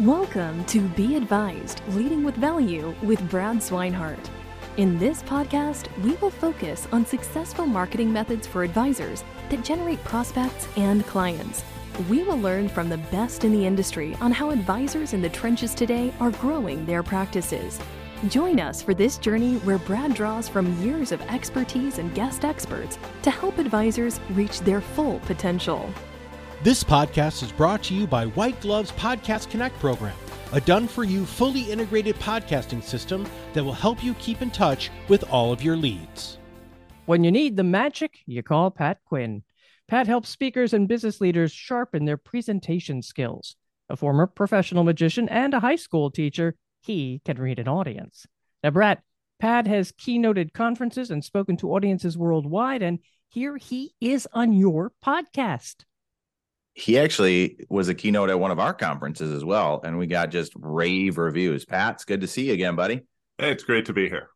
Welcome to Be Advised Leading with Value with Brad Swinehart. In this podcast, we will focus on successful marketing methods for advisors that generate prospects and clients. We will learn from the best in the industry on how advisors in the trenches today are growing their practices. Join us for this journey where Brad draws from years of expertise and guest experts to help advisors reach their full potential. This podcast is brought to you by White Glove's Podcast Connect program, a done for you, fully integrated podcasting system that will help you keep in touch with all of your leads. When you need the magic, you call Pat Quinn. Pat helps speakers and business leaders sharpen their presentation skills. A former professional magician and a high school teacher, he can read an audience. Now, Brad, Pat has keynoted conferences and spoken to audiences worldwide, and here he is on your podcast he actually was a keynote at one of our conferences as well, and we got just rave reviews. Pat, it's good to see you again, buddy. Hey, it's great to be here.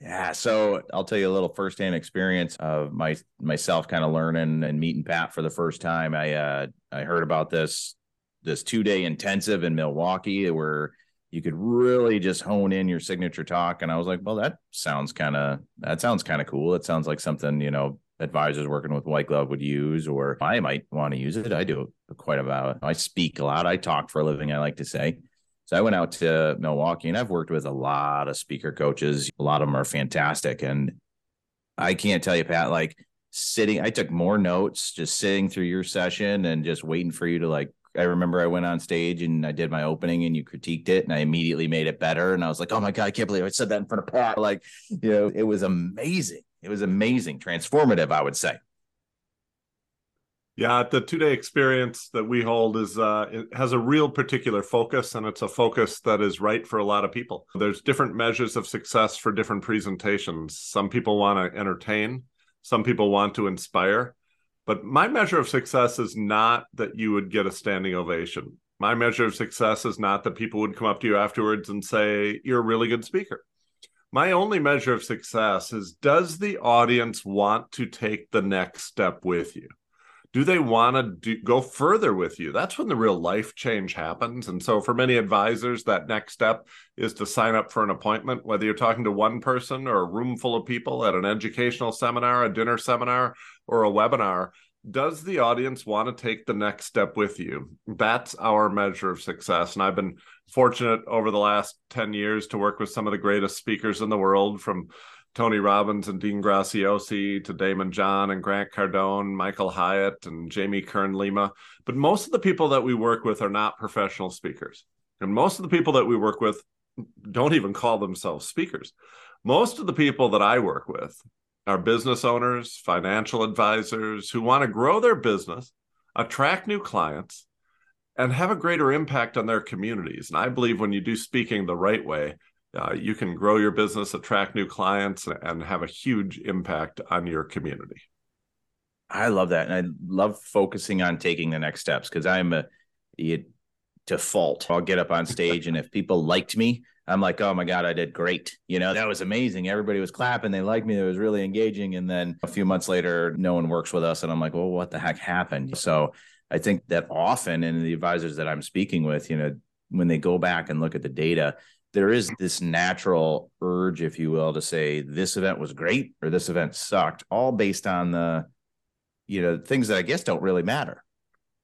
Yeah, so I'll tell you a little firsthand experience of my myself kind of learning and meeting Pat for the first time. I uh I heard about this this two day intensive in Milwaukee where you could really just hone in your signature talk, and I was like, well, that sounds kind of that sounds kind of cool. It sounds like something you know advisors working with White Glove would use, or I might want to use it. I do quite about. I speak a lot. I talk for a living. I like to say. So I went out to Milwaukee, and I've worked with a lot of speaker coaches. A lot of them are fantastic, and I can't tell you, Pat. Like sitting, I took more notes just sitting through your session and just waiting for you to like. I remember I went on stage and I did my opening, and you critiqued it, and I immediately made it better. And I was like, "Oh my god, I can't believe I said that in front of Pat!" Like, you know, it was amazing it was amazing, transformative, I would say. Yeah, the two day experience that we hold is uh, it has a real particular focus, and it's a focus that is right for a lot of people. There's different measures of success for different presentations. Some people want to entertain, some people want to inspire. But my measure of success is not that you would get a standing ovation. My measure of success is not that people would come up to you afterwards and say, You're a really good speaker my only measure of success is does the audience want to take the next step with you? Do they want to go further with you? That's when the real life change happens. And so, for many advisors, that next step is to sign up for an appointment, whether you're talking to one person or a room full of people at an educational seminar, a dinner seminar, or a webinar does the audience want to take the next step with you? That's our measure of success. And I've been fortunate over the last 10 years to work with some of the greatest speakers in the world from Tony Robbins and Dean Graziosi to Daymond John and Grant Cardone, Michael Hyatt and Jamie Kern Lima. But most of the people that we work with are not professional speakers. And most of the people that we work with don't even call themselves speakers. Most of the people that I work with are business owners, financial advisors who want to grow their business, attract new clients, and have a greater impact on their communities. And I believe when you do speaking the right way, uh, you can grow your business, attract new clients, and have a huge impact on your community. I love that. And I love focusing on taking the next steps because I'm a, a default. I'll get up on stage, and if people liked me, I'm like, oh my God, I did great. You know, that was amazing. Everybody was clapping. They liked me. It was really engaging. And then a few months later, no one works with us. And I'm like, well, what the heck happened? So I think that often in the advisors that I'm speaking with, you know, when they go back and look at the data, there is this natural urge, if you will, to say this event was great or this event sucked, all based on the, you know, things that I guess don't really matter.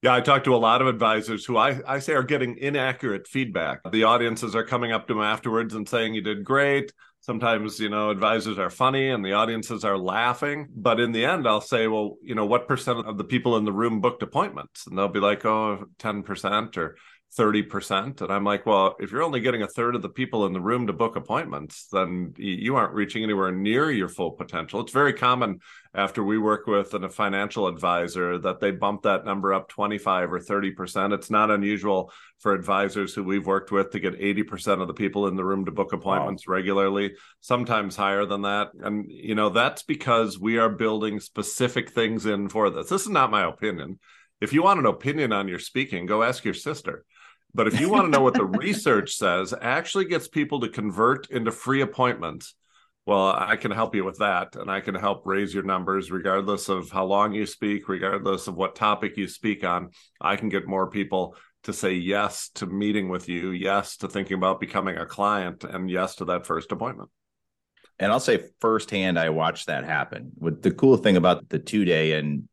Yeah, I talked to a lot of advisors who I, I say are getting inaccurate feedback. The audiences are coming up to them afterwards and saying, You did great. Sometimes, you know, advisors are funny and the audiences are laughing. But in the end, I'll say, Well, you know, what percent of the people in the room booked appointments? And they'll be like, Oh, 10% or 30%. And I'm like, well, if you're only getting a third of the people in the room to book appointments, then you aren't reaching anywhere near your full potential. It's very common after we work with a financial advisor that they bump that number up 25 or 30%. It's not unusual for advisors who we've worked with to get 80% of the people in the room to book appointments wow. regularly, sometimes higher than that. And, you know, that's because we are building specific things in for this. This is not my opinion. If you want an opinion on your speaking, go ask your sister but if you want to know what the research says, actually gets people to convert into free appointments. Well, I can help you with that. And I can help raise your numbers regardless of how long you speak, regardless of what topic you speak on. I can get more people to say yes to meeting with you, yes to thinking about becoming a client, and yes to that first appointment. And I'll say firsthand, I watched that happen. With the cool thing about the two day and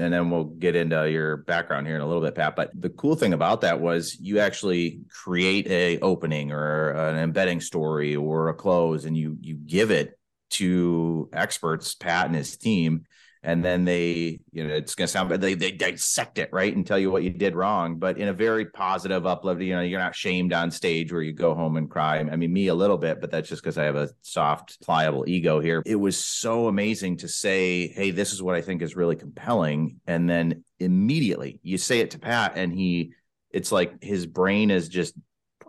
and then we'll get into your background here in a little bit, Pat. But the cool thing about that was you actually create a opening or an embedding story or a close, and you you give it to experts, Pat and his team, and then they you know it's going to sound bad. They, they dissect it right and tell you what you did wrong. But in a very positive uplifting you know you're not shamed on stage where you go home and cry. I mean me a little bit but that's just because i have a soft pliable ego here. It was so amazing to say hey this is what i think is really compelling. And then immediately you say it to pat and he it's like his brain is just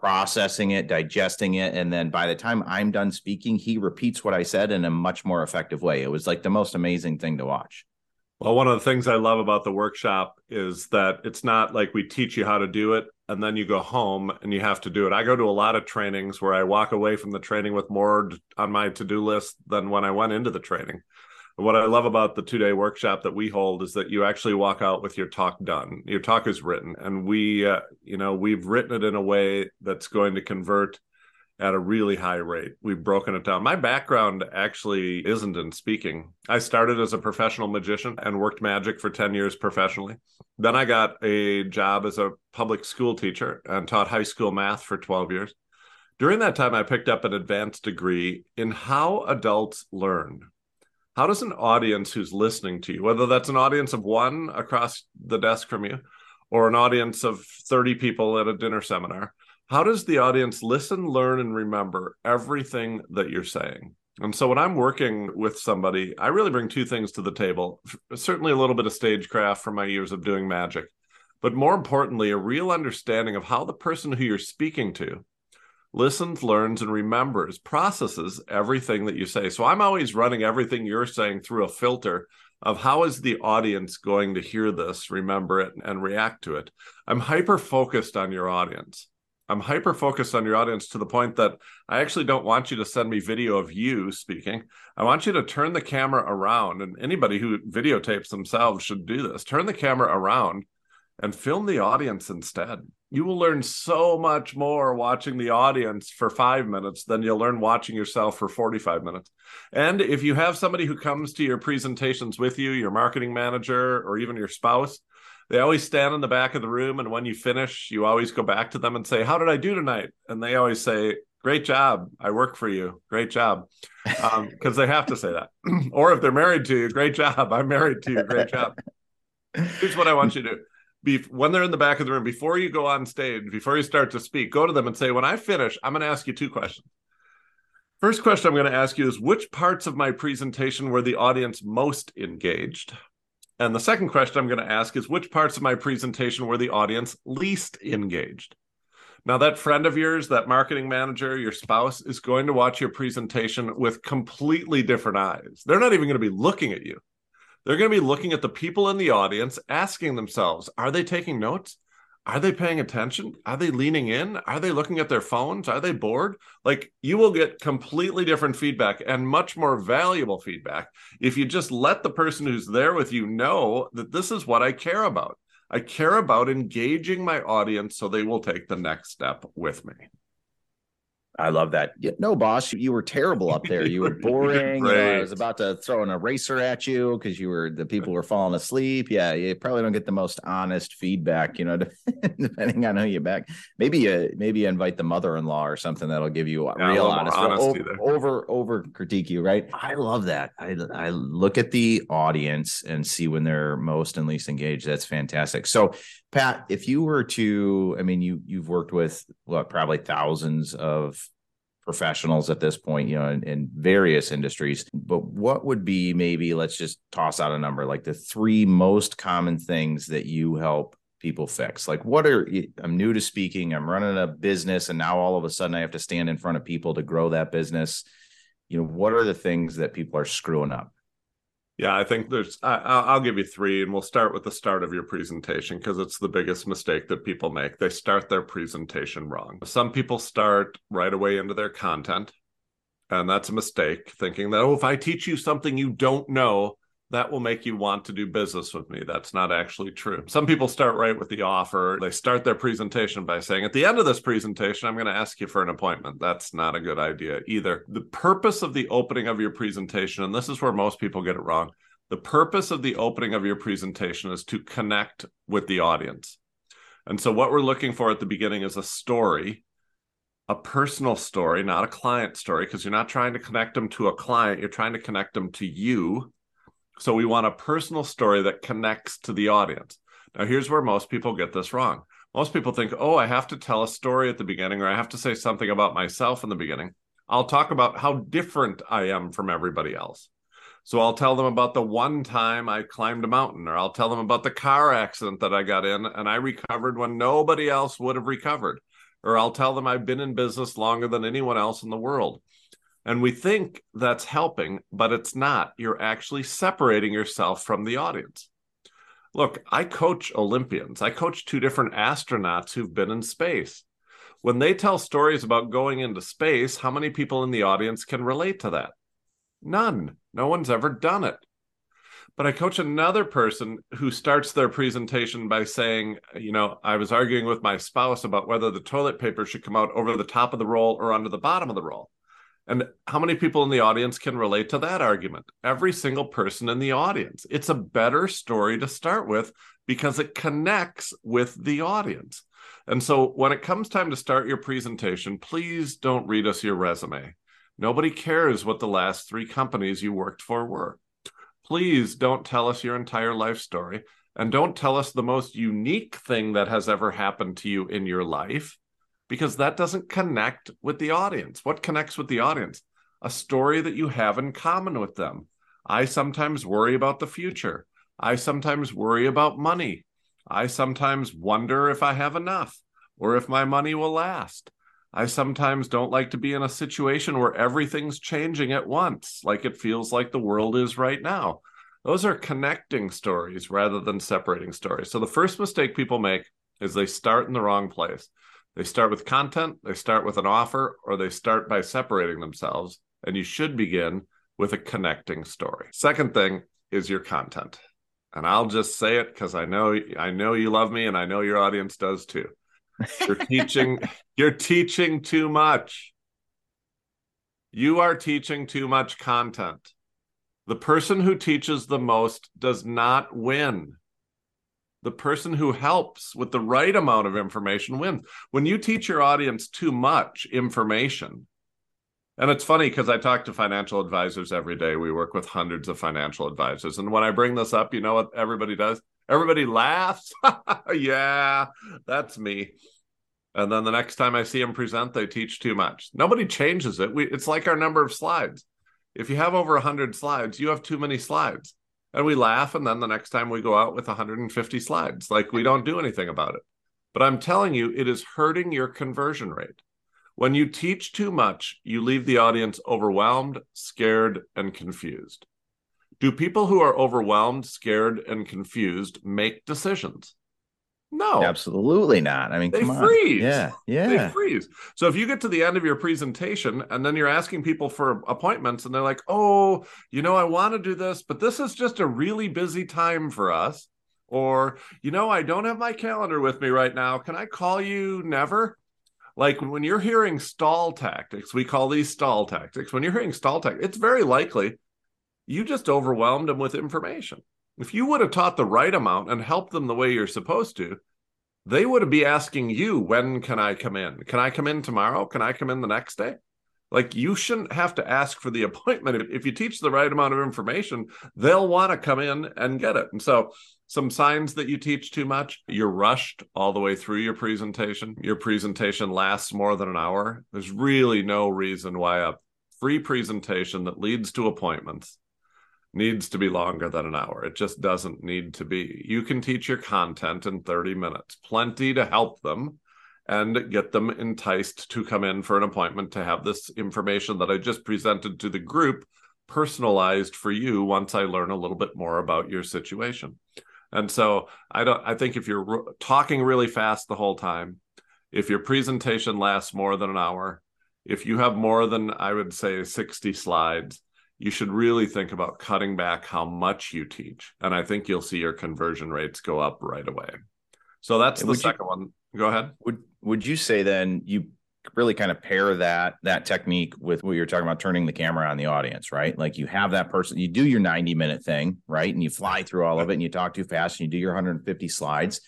processing it, digesting it. And then by the time I'm done speaking, he repeats what I said in a much more effective way. It was like the most amazing thing to watch. Well, one of the things I love about the workshop is that it's not like we teach you how to do it and then you go home and you have to do it. I go to a lot of trainings where I walk away from the training with more on my to do list than when I went into the training what I love about the two day workshop that we hold is that you actually walk out with your talk done. Your talk is written, and we, uh, you know, we've written it in a way that's going to convert at a really high rate. We've broken it down. My background actually isn't in speaking. I started as a professional magician and worked magic for 10 years professionally. Then I got a job as a public school teacher and taught high school math for 12 years. During that time, I picked up an advanced degree in how adults learn how does an audience who's listening to you, whether that's an audience of one across the desk from you or an audience of 30 people at a dinner seminar, how does the audience listen, learn, and remember everything that you're saying? And so when I'm working with somebody, I really bring two things to the table. Certainly a little bit of stagecraft from my years of doing magic, but more importantly, a real understanding of how the person who you're speaking to listens, learns, and remembers, processes everything that you say. So I'm always running everything you're saying through a filter of how is the audience going to hear this, remember it, and react to it. I'm hyper focused on your audience. I'm hyper focused on your audience to the point that I actually don't want you to send me video of you speaking. I want you to turn the camera around, and anybody who videotapes themselves should do this. Turn the camera around and film the audience instead. You will learn so much more watching the audience for five minutes than you'll learn watching yourself for 45 minutes. And if you have somebody who comes to your presentations with you, your marketing manager, or even your spouse, they always stand in the back of the room. And when you finish, you always go back to them and say, How did I do tonight? And they always say, Great job. I work for you. Great job. Because um, they have to say that. or if they're married to you, great job. I'm married to you. Great job. Here's what I want you to do be, when they're in the back of the room, before you go on stage, before you start to speak, go to them and say, When I finish, I'm going to ask you two questions. First question I'm going to ask you is Which parts of my presentation were the audience most engaged? And the second question I'm going to ask is Which parts of my presentation were the audience least engaged? Now, that friend of yours, that marketing manager, your spouse, is going to watch your presentation with completely different eyes. They're not even going to be looking at you. They're going to be looking at the people in the audience, asking themselves, are they taking notes? Are they paying attention? Are they leaning in? Are they looking at their phones? Are they bored? Like you will get completely different feedback and much more valuable feedback if you just let the person who's there with you know that this is what I care about. I care about engaging my audience so they will take the next step with me. I love that. No, boss, you were terrible up there. You were boring. you know, I was about to throw an eraser at you because you were the people were falling asleep. Yeah, you probably don't get the most honest feedback, you know, depending on who you back. Maybe you maybe you invite the mother-in-law or something that'll give you a yeah, real honest over, over over critique you, right? I love that. I I look at the audience and see when they're most and least engaged. That's fantastic. So Pat, if you were to, I mean, you you've worked with what probably thousands of professionals at this point, you know, in, in, various industries. But what would be maybe let's just toss out a number like the three most common things that you help people fix? Like, what are I'm new to speaking, I'm running a business, and now all of a sudden I have to stand in front of people to grow that business. You know, what are the things that people are screwing up? Yeah, I think there's. I, will give you three, and we'll start with the start of your presentation because it's the biggest mistake that people make. They start their presentation wrong. Some people start right away into their content, and that's a mistake. Thinking that oh, if I teach you something you don't know, that will make you want to do business with me. That's not actually true. Some people start right with the offer. They start their presentation by saying, At the end of this presentation, I'm going to ask you for an appointment. That's not a good idea either. The purpose of the opening of your presentation, and this is where most people get it wrong, the purpose of the opening of your presentation is to connect with the audience. And so, what we're looking for at the beginning is a story, a personal story, not a client story, because you're not trying to connect them to a client, you're trying to connect them to you so we want a personal story that connects to the audience. Now, here's where most people get this wrong. Most people think, oh, I have to tell a story at the beginning, or I have to say something about myself in the beginning. I'll talk about how different I am from everybody else. So I'll tell them about the one time I climbed a mountain, or I'll tell them about the car accident that I got in and I recovered when nobody else would have recovered. Or I'll tell them I've been in business longer than anyone else in the world. And we think that's helping, but it's not. You're actually separating yourself from the audience. Look, I coach Olympians, I coach two different astronauts who've been in space. When they tell stories about going into space, how many people in the audience can relate to that? None. No one's ever done it. But I coach another person who starts their presentation by saying, you know, I was arguing with my spouse about whether the toilet paper should come out over the top of the roll or under the bottom of the roll. And how many people in the audience can relate to that argument? Every single person in the audience. It's a better story to start with because it connects with the audience. And so when it comes time to start your presentation, please don't read us your resume. Nobody cares what the last three companies you worked for were. Please don't tell us your entire life story and don't tell us the most unique thing that has ever happened to you in your life because that doesn't connect with the audience. What connects with the audience? A story that you have in common with them. I sometimes worry about the future. I sometimes worry about money. I sometimes wonder if I have enough or if my money will last. I sometimes don't like to be in a situation where everything's changing at once, like it feels like the world is right now. Those are connecting stories rather than separating stories. So the first mistake people make is they start in the wrong place. They start with content, they start with an offer, or they start by separating themselves. And you should begin with a connecting story. Second thing is your content. And I'll just say it because I know I know you love me and I know your audience does too. You're teaching you're teaching too much. You are teaching too much content. The person who teaches the most does not win the person who helps with the right amount of information wins. When you teach your audience too much information, and it's funny because I talk to financial advisors every day. We work with hundreds of financial advisors. And when I bring this up, you know what everybody does? Everybody laughs. yeah, that's me. And then the next time I see them present, they teach too much. Nobody changes it. We, it's like our number of slides. If you have over 100 slides, you have too many slides and we laugh and then the next time we go out with 150 slides like we don't do anything about it. But i'm telling you it is hurting your conversion rate. When you teach too much you leave the audience overwhelmed scared and confused. Do people who are overwhelmed scared and confused make decisions no, absolutely not. I mean, they freeze. On. Yeah, yeah, they freeze. So if you get to the end of your presentation and then you're asking people for appointments, and they're like, "Oh, you know, I want to do this, but this is just a really busy time for us," or you know, I don't have my calendar with me right now. Can I call you never? Like when you're hearing stall tactics, we call these stall tactics. When you're hearing stall tactics, it's very likely you just overwhelmed them with information. If you would have taught the right amount and helped them the way you're supposed to, they would be asking you, when can I come in? Can I come in tomorrow? Can I come in the next day? Like you shouldn't have to ask for the appointment. If you teach the right amount of information, they'll want to come in and get it. And so, some signs that you teach too much you're rushed all the way through your presentation. Your presentation lasts more than an hour. There's really no reason why a free presentation that leads to appointments needs to be longer than an hour. It just doesn't need to be. You can teach your content in 30 minutes, plenty to help them and get them enticed to come in for an appointment to have this information that I just presented to the group personalized for you once I learn a little bit more about your situation. And so I don't I think if you're re- talking really fast the whole time, if your presentation lasts more than an hour, if you have more than I would say 60 slides, you should really think about cutting back how much you teach. And I think you'll see your conversion rates go up right away. So that's the second you, one. Go ahead. Would would you say then you really kind of pair that that technique with what you're talking about turning the camera on the audience, right? Like you have that person, you do your 90 minute thing, right? And you fly through all of it and you talk too fast and you do your 150 slides.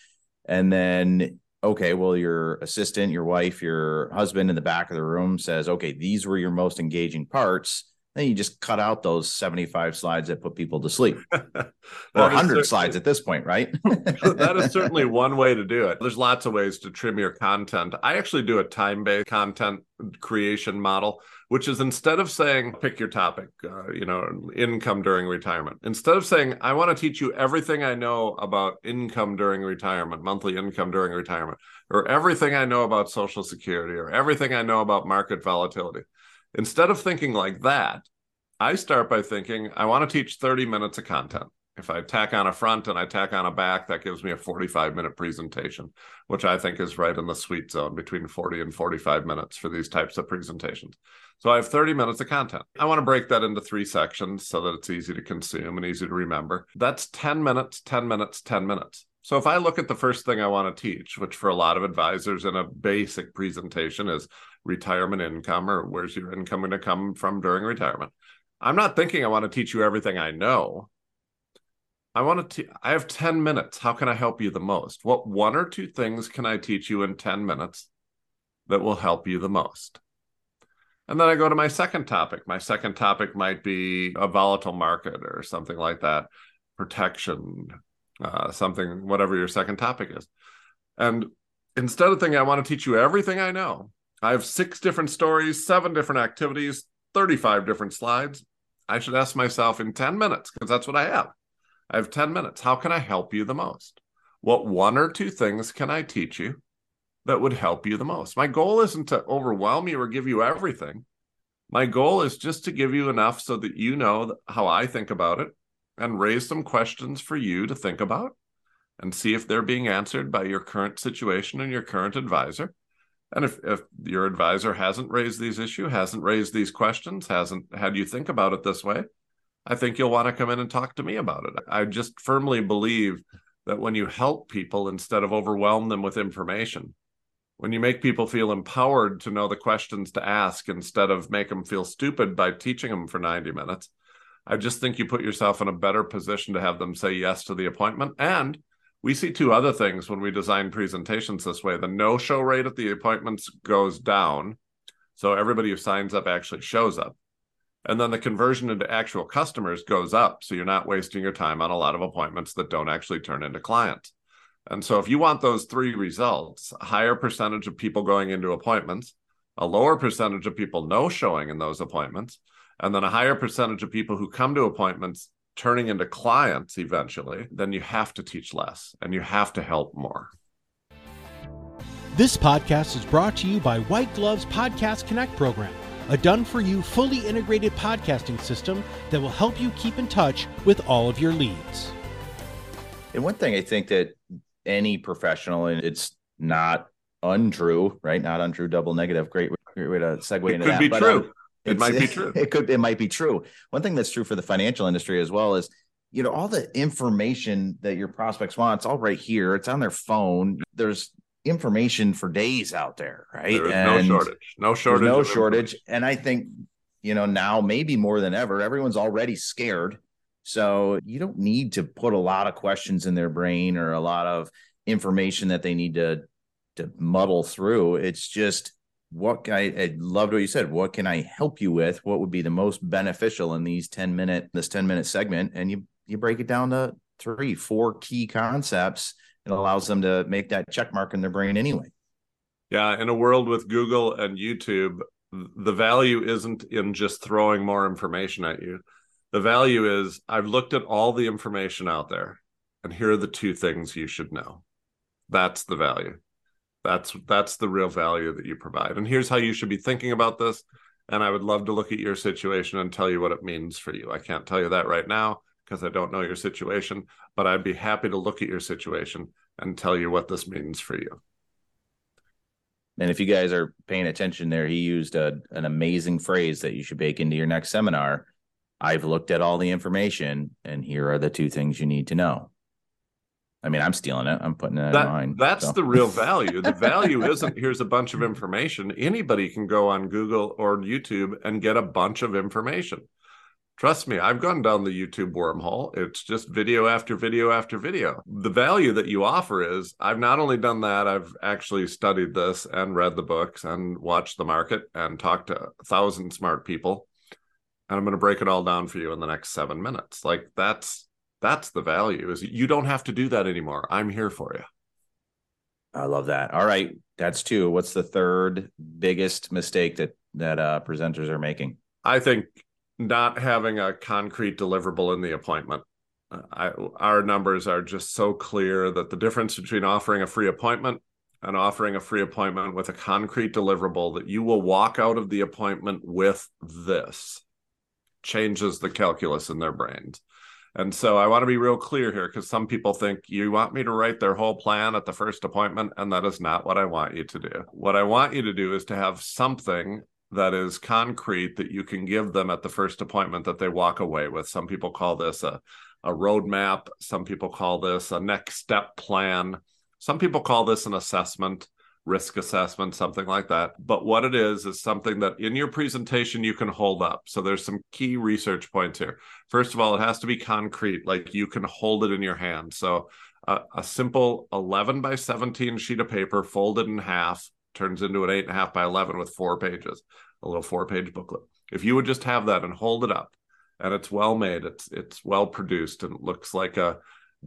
And then okay, well, your assistant, your wife, your husband in the back of the room says, okay, these were your most engaging parts then you just cut out those 75 slides that put people to sleep. Or 100 slides at this point right? That is certainly one way to do it. There's lots of ways to trim your content. I actually do a time-based content creation model which is instead of saying pick your topic uh, you know income during retirement. Instead of saying i want to teach you everything i know about income during retirement monthly income during retirement or everything i know about social security or everything i know about market volatility Instead of thinking like that, I start by thinking I want to teach 30 minutes of content. If I tack on a front and I tack on a back, that gives me a 45 minute presentation, which I think is right in the sweet zone between 40 and 45 minutes for these types of presentations. So I have 30 minutes of content. I want to break that into three sections so that it's easy to consume and easy to remember. That's 10 minutes, 10 minutes, 10 minutes. So if I look at the first thing I want to teach, which for a lot of advisors in a basic presentation is retirement income or where's your income going to come from during retirement, I'm not thinking I want to teach you everything I know. I want to I have 10 minutes. How can I help you the most? What one or two things can I teach you in 10 minutes that will help you the most? And then I go to my second topic. My second topic might be a volatile market or something like that, protection, uh, something, whatever your second topic is. And instead of thinking, I want to teach you everything I know, I have six different stories, seven different activities, 35 different slides. I should ask myself in 10 minutes, because that's what I have. I have 10 minutes. How can I help you the most? What one or two things can I teach you that would help you the most? My goal isn't to overwhelm you or give you everything. My goal is just to give you enough so that you know how I think about it and raise some questions for you to think about and see if they're being answered by your current situation and your current advisor. And if, if your advisor hasn't raised these issues, hasn't raised these questions, hasn't had you think about it this way, I think you'll want to come in and talk to me about it. I just firmly believe that when you help people instead of overwhelm them with information, when you make people feel empowered to know the questions to ask instead of make them feel stupid by teaching them for 90 minutes, I just think you put yourself in a better position to have them say yes to the appointment. And we see two other things when we design presentations this way the no show rate at the appointments goes down. So everybody who signs up actually shows up. And then the conversion into actual customers goes up. So you're not wasting your time on a lot of appointments that don't actually turn into clients. And so if you want those three results, higher percentage of people going into appointments, a lower percentage of people no showing in those appointments, and then a higher percentage of people who come to appointments turning into clients eventually, then you have to teach less and you have to help more. This podcast is brought to you by White Glove's Podcast Connect program, a done for you, fully integrated podcasting system that will help you keep in touch with all of your leads. And one thing I think that any professional, and it's not untrue, right? Not untrue, double negative. Great, great way to segue it into could that. Be but, true. Um, it might be true. It could. It might be true. One thing that's true for the financial industry as well is, you know, all the information that your prospects want. It's all right here. It's on their phone. There's information for days out there, right? There is and no shortage. No shortage. No shortage. And I think, you know, now maybe more than ever, everyone's already scared. So you don't need to put a lot of questions in their brain or a lot of information that they need to to muddle through. It's just what I, I loved what you said. What can I help you with? What would be the most beneficial in these 10 minute, this 10 minute segment? And you, you break it down to three, four key concepts. It allows them to make that check mark in their brain anyway. Yeah. In a world with Google and YouTube, the value isn't in just throwing more information at you. The value is I've looked at all the information out there, and here are the two things you should know. That's the value. That's that's the real value that you provide. And here's how you should be thinking about this. And I would love to look at your situation and tell you what it means for you. I can't tell you that right now because I don't know your situation, but I'd be happy to look at your situation and tell you what this means for you. And if you guys are paying attention there, he used a, an amazing phrase that you should bake into your next seminar. I've looked at all the information and here are the two things you need to know. I mean, I'm stealing it. I'm putting it that, in mine. That's so. the real value. The value isn't here's a bunch of information. Anybody can go on Google or YouTube and get a bunch of information. Trust me, I've gone down the YouTube wormhole. It's just video after video after video. The value that you offer is I've not only done that, I've actually studied this and read the books and watched the market and talked to a thousand smart people. And I'm going to break it all down for you in the next seven minutes. Like that's that's the value is you don't have to do that anymore. I'm here for you. I love that. All right that's two. What's the third biggest mistake that that uh, presenters are making? I think not having a concrete deliverable in the appointment. Uh, I, our numbers are just so clear that the difference between offering a free appointment and offering a free appointment with a concrete deliverable that you will walk out of the appointment with this changes the calculus in their brains and so I want to be real clear here because some people think you want me to write their whole plan at the first appointment, and that is not what I want you to do. What I want you to do is to have something that is concrete that you can give them at the first appointment that they walk away with. Some people call this a, a roadmap, some people call this a next step plan, some people call this an assessment risk assessment, something like that. But what it is, is something that in your presentation you can hold up. So there's some key research points here. First of all, it has to be concrete, like you can hold it in your hand. So a, a simple 11 by 17 sheet of paper folded in half turns into an eight and a half by 11 with four pages, a little four page booklet. If you would just have that and hold it up and it's well made, it's, it's well produced and it looks like a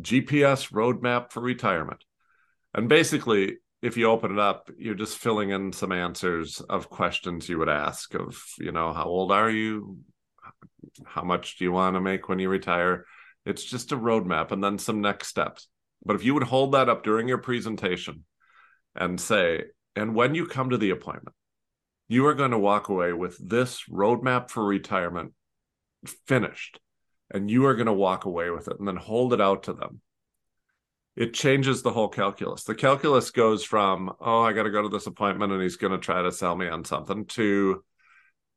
GPS roadmap for retirement. And basically, if you open it up, you're just filling in some answers of questions you would ask of, you know, how old are you? How much do you want to make when you retire? It's just a roadmap and then some next steps. But if you would hold that up during your presentation and say, and when you come to the appointment, you are going to walk away with this roadmap for retirement finished, and you are going to walk away with it and then hold it out to them it changes the whole calculus. The calculus goes from, oh, I got to go to this appointment and he's going to try to sell me on something to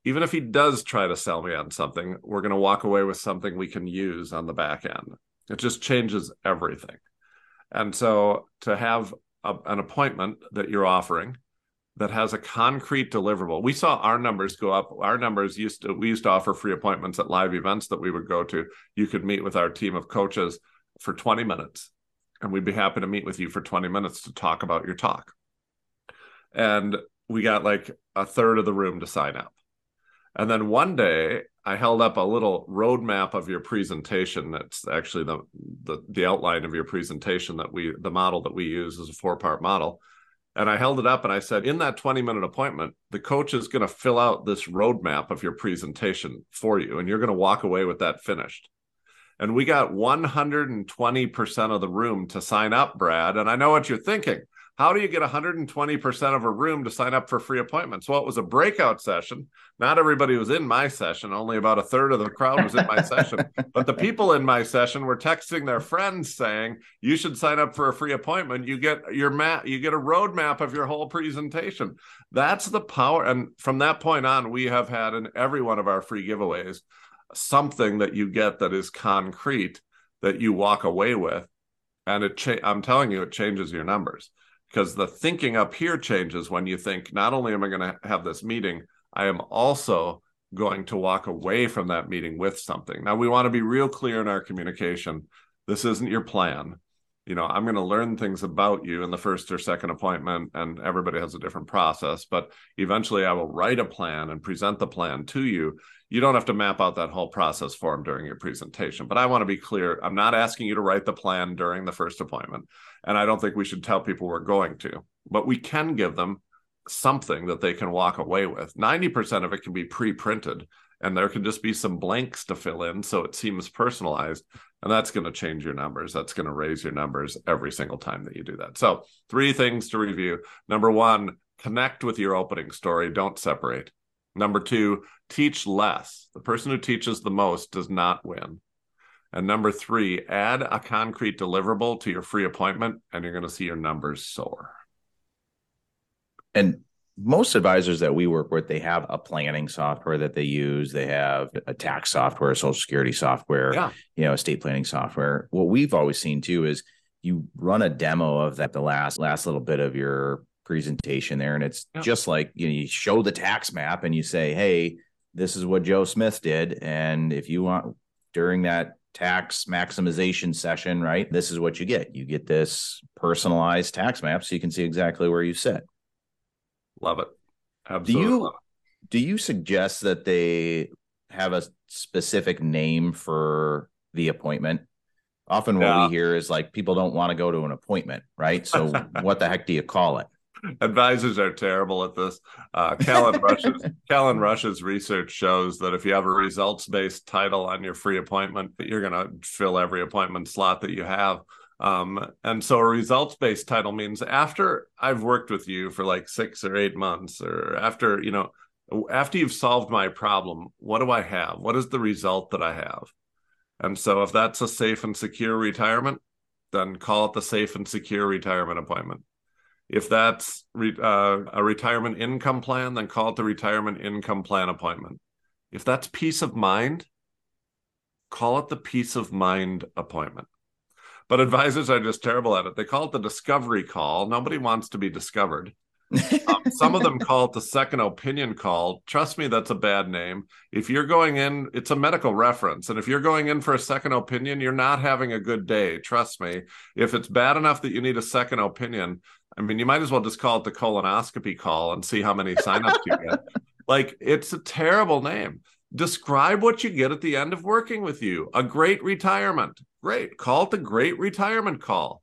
even if he does try to sell me on something, we're going to walk away with something we can use on the back end. It just changes everything. And so to have a, an appointment that you're offering that has a concrete deliverable. We saw our numbers go up. Our numbers used to we used to offer free appointments at live events that we would go to. You could meet with our team of coaches for 20 minutes and we'd be happy to meet with you for 20 minutes to talk about your talk. And we got like a third of the room to sign up. And then one day I held up a little roadmap of your presentation. That's actually the, the the outline of your presentation that we the model that we use is a four-part model. And I held it up and I said, in that 20 minute appointment, the coach is going to fill out this roadmap of your presentation for you, and you're going to walk away with that finished and we got 120% of the room to sign up, Brad. And I know what you're thinking. How do you get 120% of a room to sign up for free appointments? Well, it was a breakout session. Not everybody was in my session. Only about a third of the crowd was in my session. But the people in my session were texting their friends saying, "You should sign up for a free appointment. You get your map. You get a roadmap of your whole presentation." That's the power. And from that point on, we have had in every one of our free giveaways something that you get that is concrete that you walk away with and it cha- i'm telling you it changes your numbers because the thinking up here changes when you think not only am i going to have this meeting i am also going to walk away from that meeting with something. Now we want to be real clear in our communication. This isn't your plan. You know i'm going to learn things about you in the first or second appointment and everybody has a different process but eventually i will write a plan and present the plan to you you don't have to map out that whole process for them during your presentation but i want to be clear i'm not asking you to write the plan during the first appointment and i don't think we should tell people we're going to but we can give them something that they can walk away with. 90% of it can be pre-printed and there can just be some blanks to fill in so it seems personalized and that's going to change your numbers. That's going to raise your numbers every single time that you do that. So three things to review. Number one connect with your opening story. Don't separate Number two, teach less. The person who teaches the most does not win. And number three, add a concrete deliverable to your free appointment, and you're going to see your numbers soar. And most advisors that we work with, they have a planning software that they use. They have a tax software, social security software, Yeah. you know, estate planning software. What we've always seen too is you run a demo of that the last last little bit of your presentation there, and it's Yeah. just like you, know, you show the tax map and you say, "Hey, this is what Joe Smith did," and if you want during that tax maximization session, right, this is what you get. You get this personalized tax map, so you can see exactly where you sit. Love it. Do you do you suggest that they have a specific name for the appointment? Often what Yeah. we hear is like people don't want to go to an appointment, right? So what the heck do you call it? Advisors are terrible at this. Uh, Callan Rush's Callan Rush's research shows that if you have a results based title on your free appointment, you're going to fill every appointment slot that you have. Um, and so a results based title means after I've worked with you for like six or eight months, or after you know, after you've solved my problem, what do I have? What is the result that I have? And so if that's a safe and secure retirement, then call it the safe and secure retirement appointment. If that's re- uh, a retirement income plan, then call it the retirement income plan appointment. If that's peace of mind, call it the peace of mind appointment. But advisors are just terrible at it. They call it the discovery call. Nobody wants to be discovered. Um, some of them call it the second opinion call. Trust me, that's a bad name. If you're going in, it's a medical reference. And if you're going in for a second opinion, you're not having a good day. Trust me. If it's bad enough that you need a second opinion, I mean, you might as well just call it the colonoscopy call and see how many signups you get. Like, it's a terrible name. Describe what you get at the end of working with you. A great retirement. Great. Call it the great retirement call.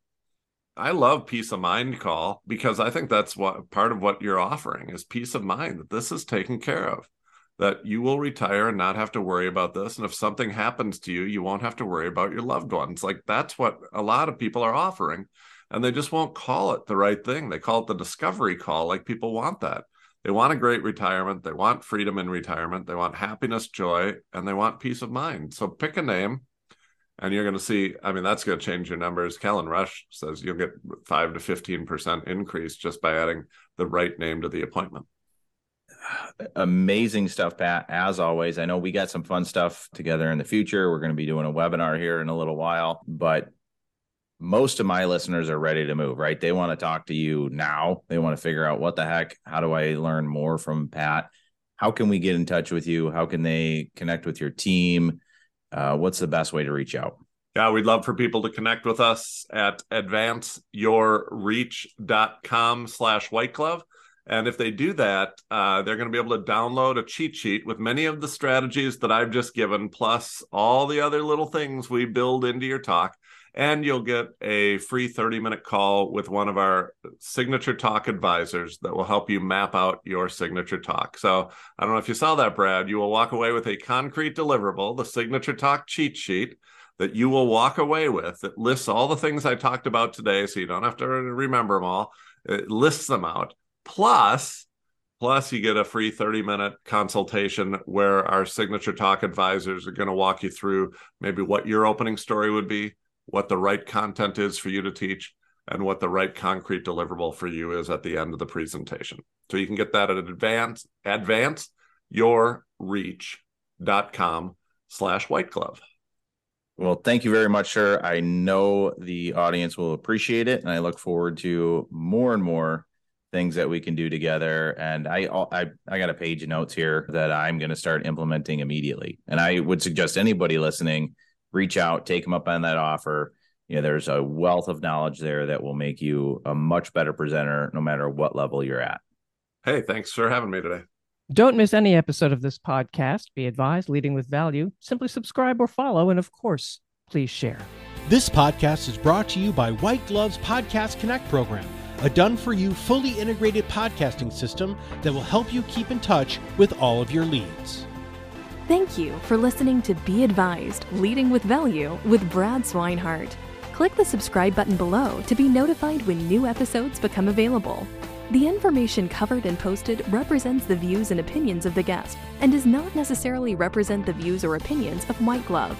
I love peace of mind call because I think that's what part of what you're offering is peace of mind that this is taken care of, that you will retire and not have to worry about this. And if something happens to you, you won't have to worry about your loved ones. Like that's what a lot of people are offering. And they just won't call it the right thing. They call it the discovery call. Like people want that. They want a great retirement. They want freedom in retirement. They want happiness, joy, and they want peace of mind. So pick a name and you're going to see i mean that's going to change your numbers callan rush says you'll get 5 to 15% increase just by adding the right name to the appointment Amazing stuff, Pat. As always, I know we got some fun stuff together in the future. We're going to be doing a webinar here in a little while, but most of my listeners are ready to move, right? They want to talk to you now. They want to figure out what the heck, how do I learn more from Pat? How can we get in touch with you? How can they connect with your team? Uh, what's the best way to reach out? yeah we'd love for people to connect with us at advanceyourreach.com slash white glove and if they do that uh, they're going to be able to download a cheat sheet with many of the strategies that i've just given plus all the other little things we build into your talk and you'll get a free 30 minute call with one of our signature talk advisors that will help you map out your signature talk. So, I don't know if you saw that, Brad. You will walk away with a concrete deliverable, the signature talk cheat sheet that you will walk away with that lists all the things I talked about today. So, you don't have to remember them all, it lists them out. Plus, Plus, you get a free 30 minute consultation where our signature talk advisors are going to walk you through maybe what your opening story would be, what the right content is for you to teach, and what the right concrete deliverable for you is at the end of the presentation. So you can get that at advance advanceyourreach.com slash white glove. Well, thank you very much, sir. I know the audience will appreciate it, and I look forward to more and more things that we can do together. And I, I, I got a page of notes here that I'm going to start implementing immediately. And I would suggest anybody listening reach out, take them up on that offer. You know, there's a wealth of knowledge there that will make you a much better presenter, no matter what level you're at. Hey, thanks for having me today. Don't miss any episode of this podcast. Be advised, leading with value. Simply subscribe or follow, and of course, please share. This podcast is brought to you by White Gloves Podcast Connect program, a done for you, fully integrated podcasting system that will help you keep in touch with all of your leads. Thank you for listening to Be Advised Leading with Value with Brad Swinehart. Click the subscribe button below to be notified when new episodes become available. The information covered and posted represents the views and opinions of the guest and does not necessarily represent the views or opinions of White Glove.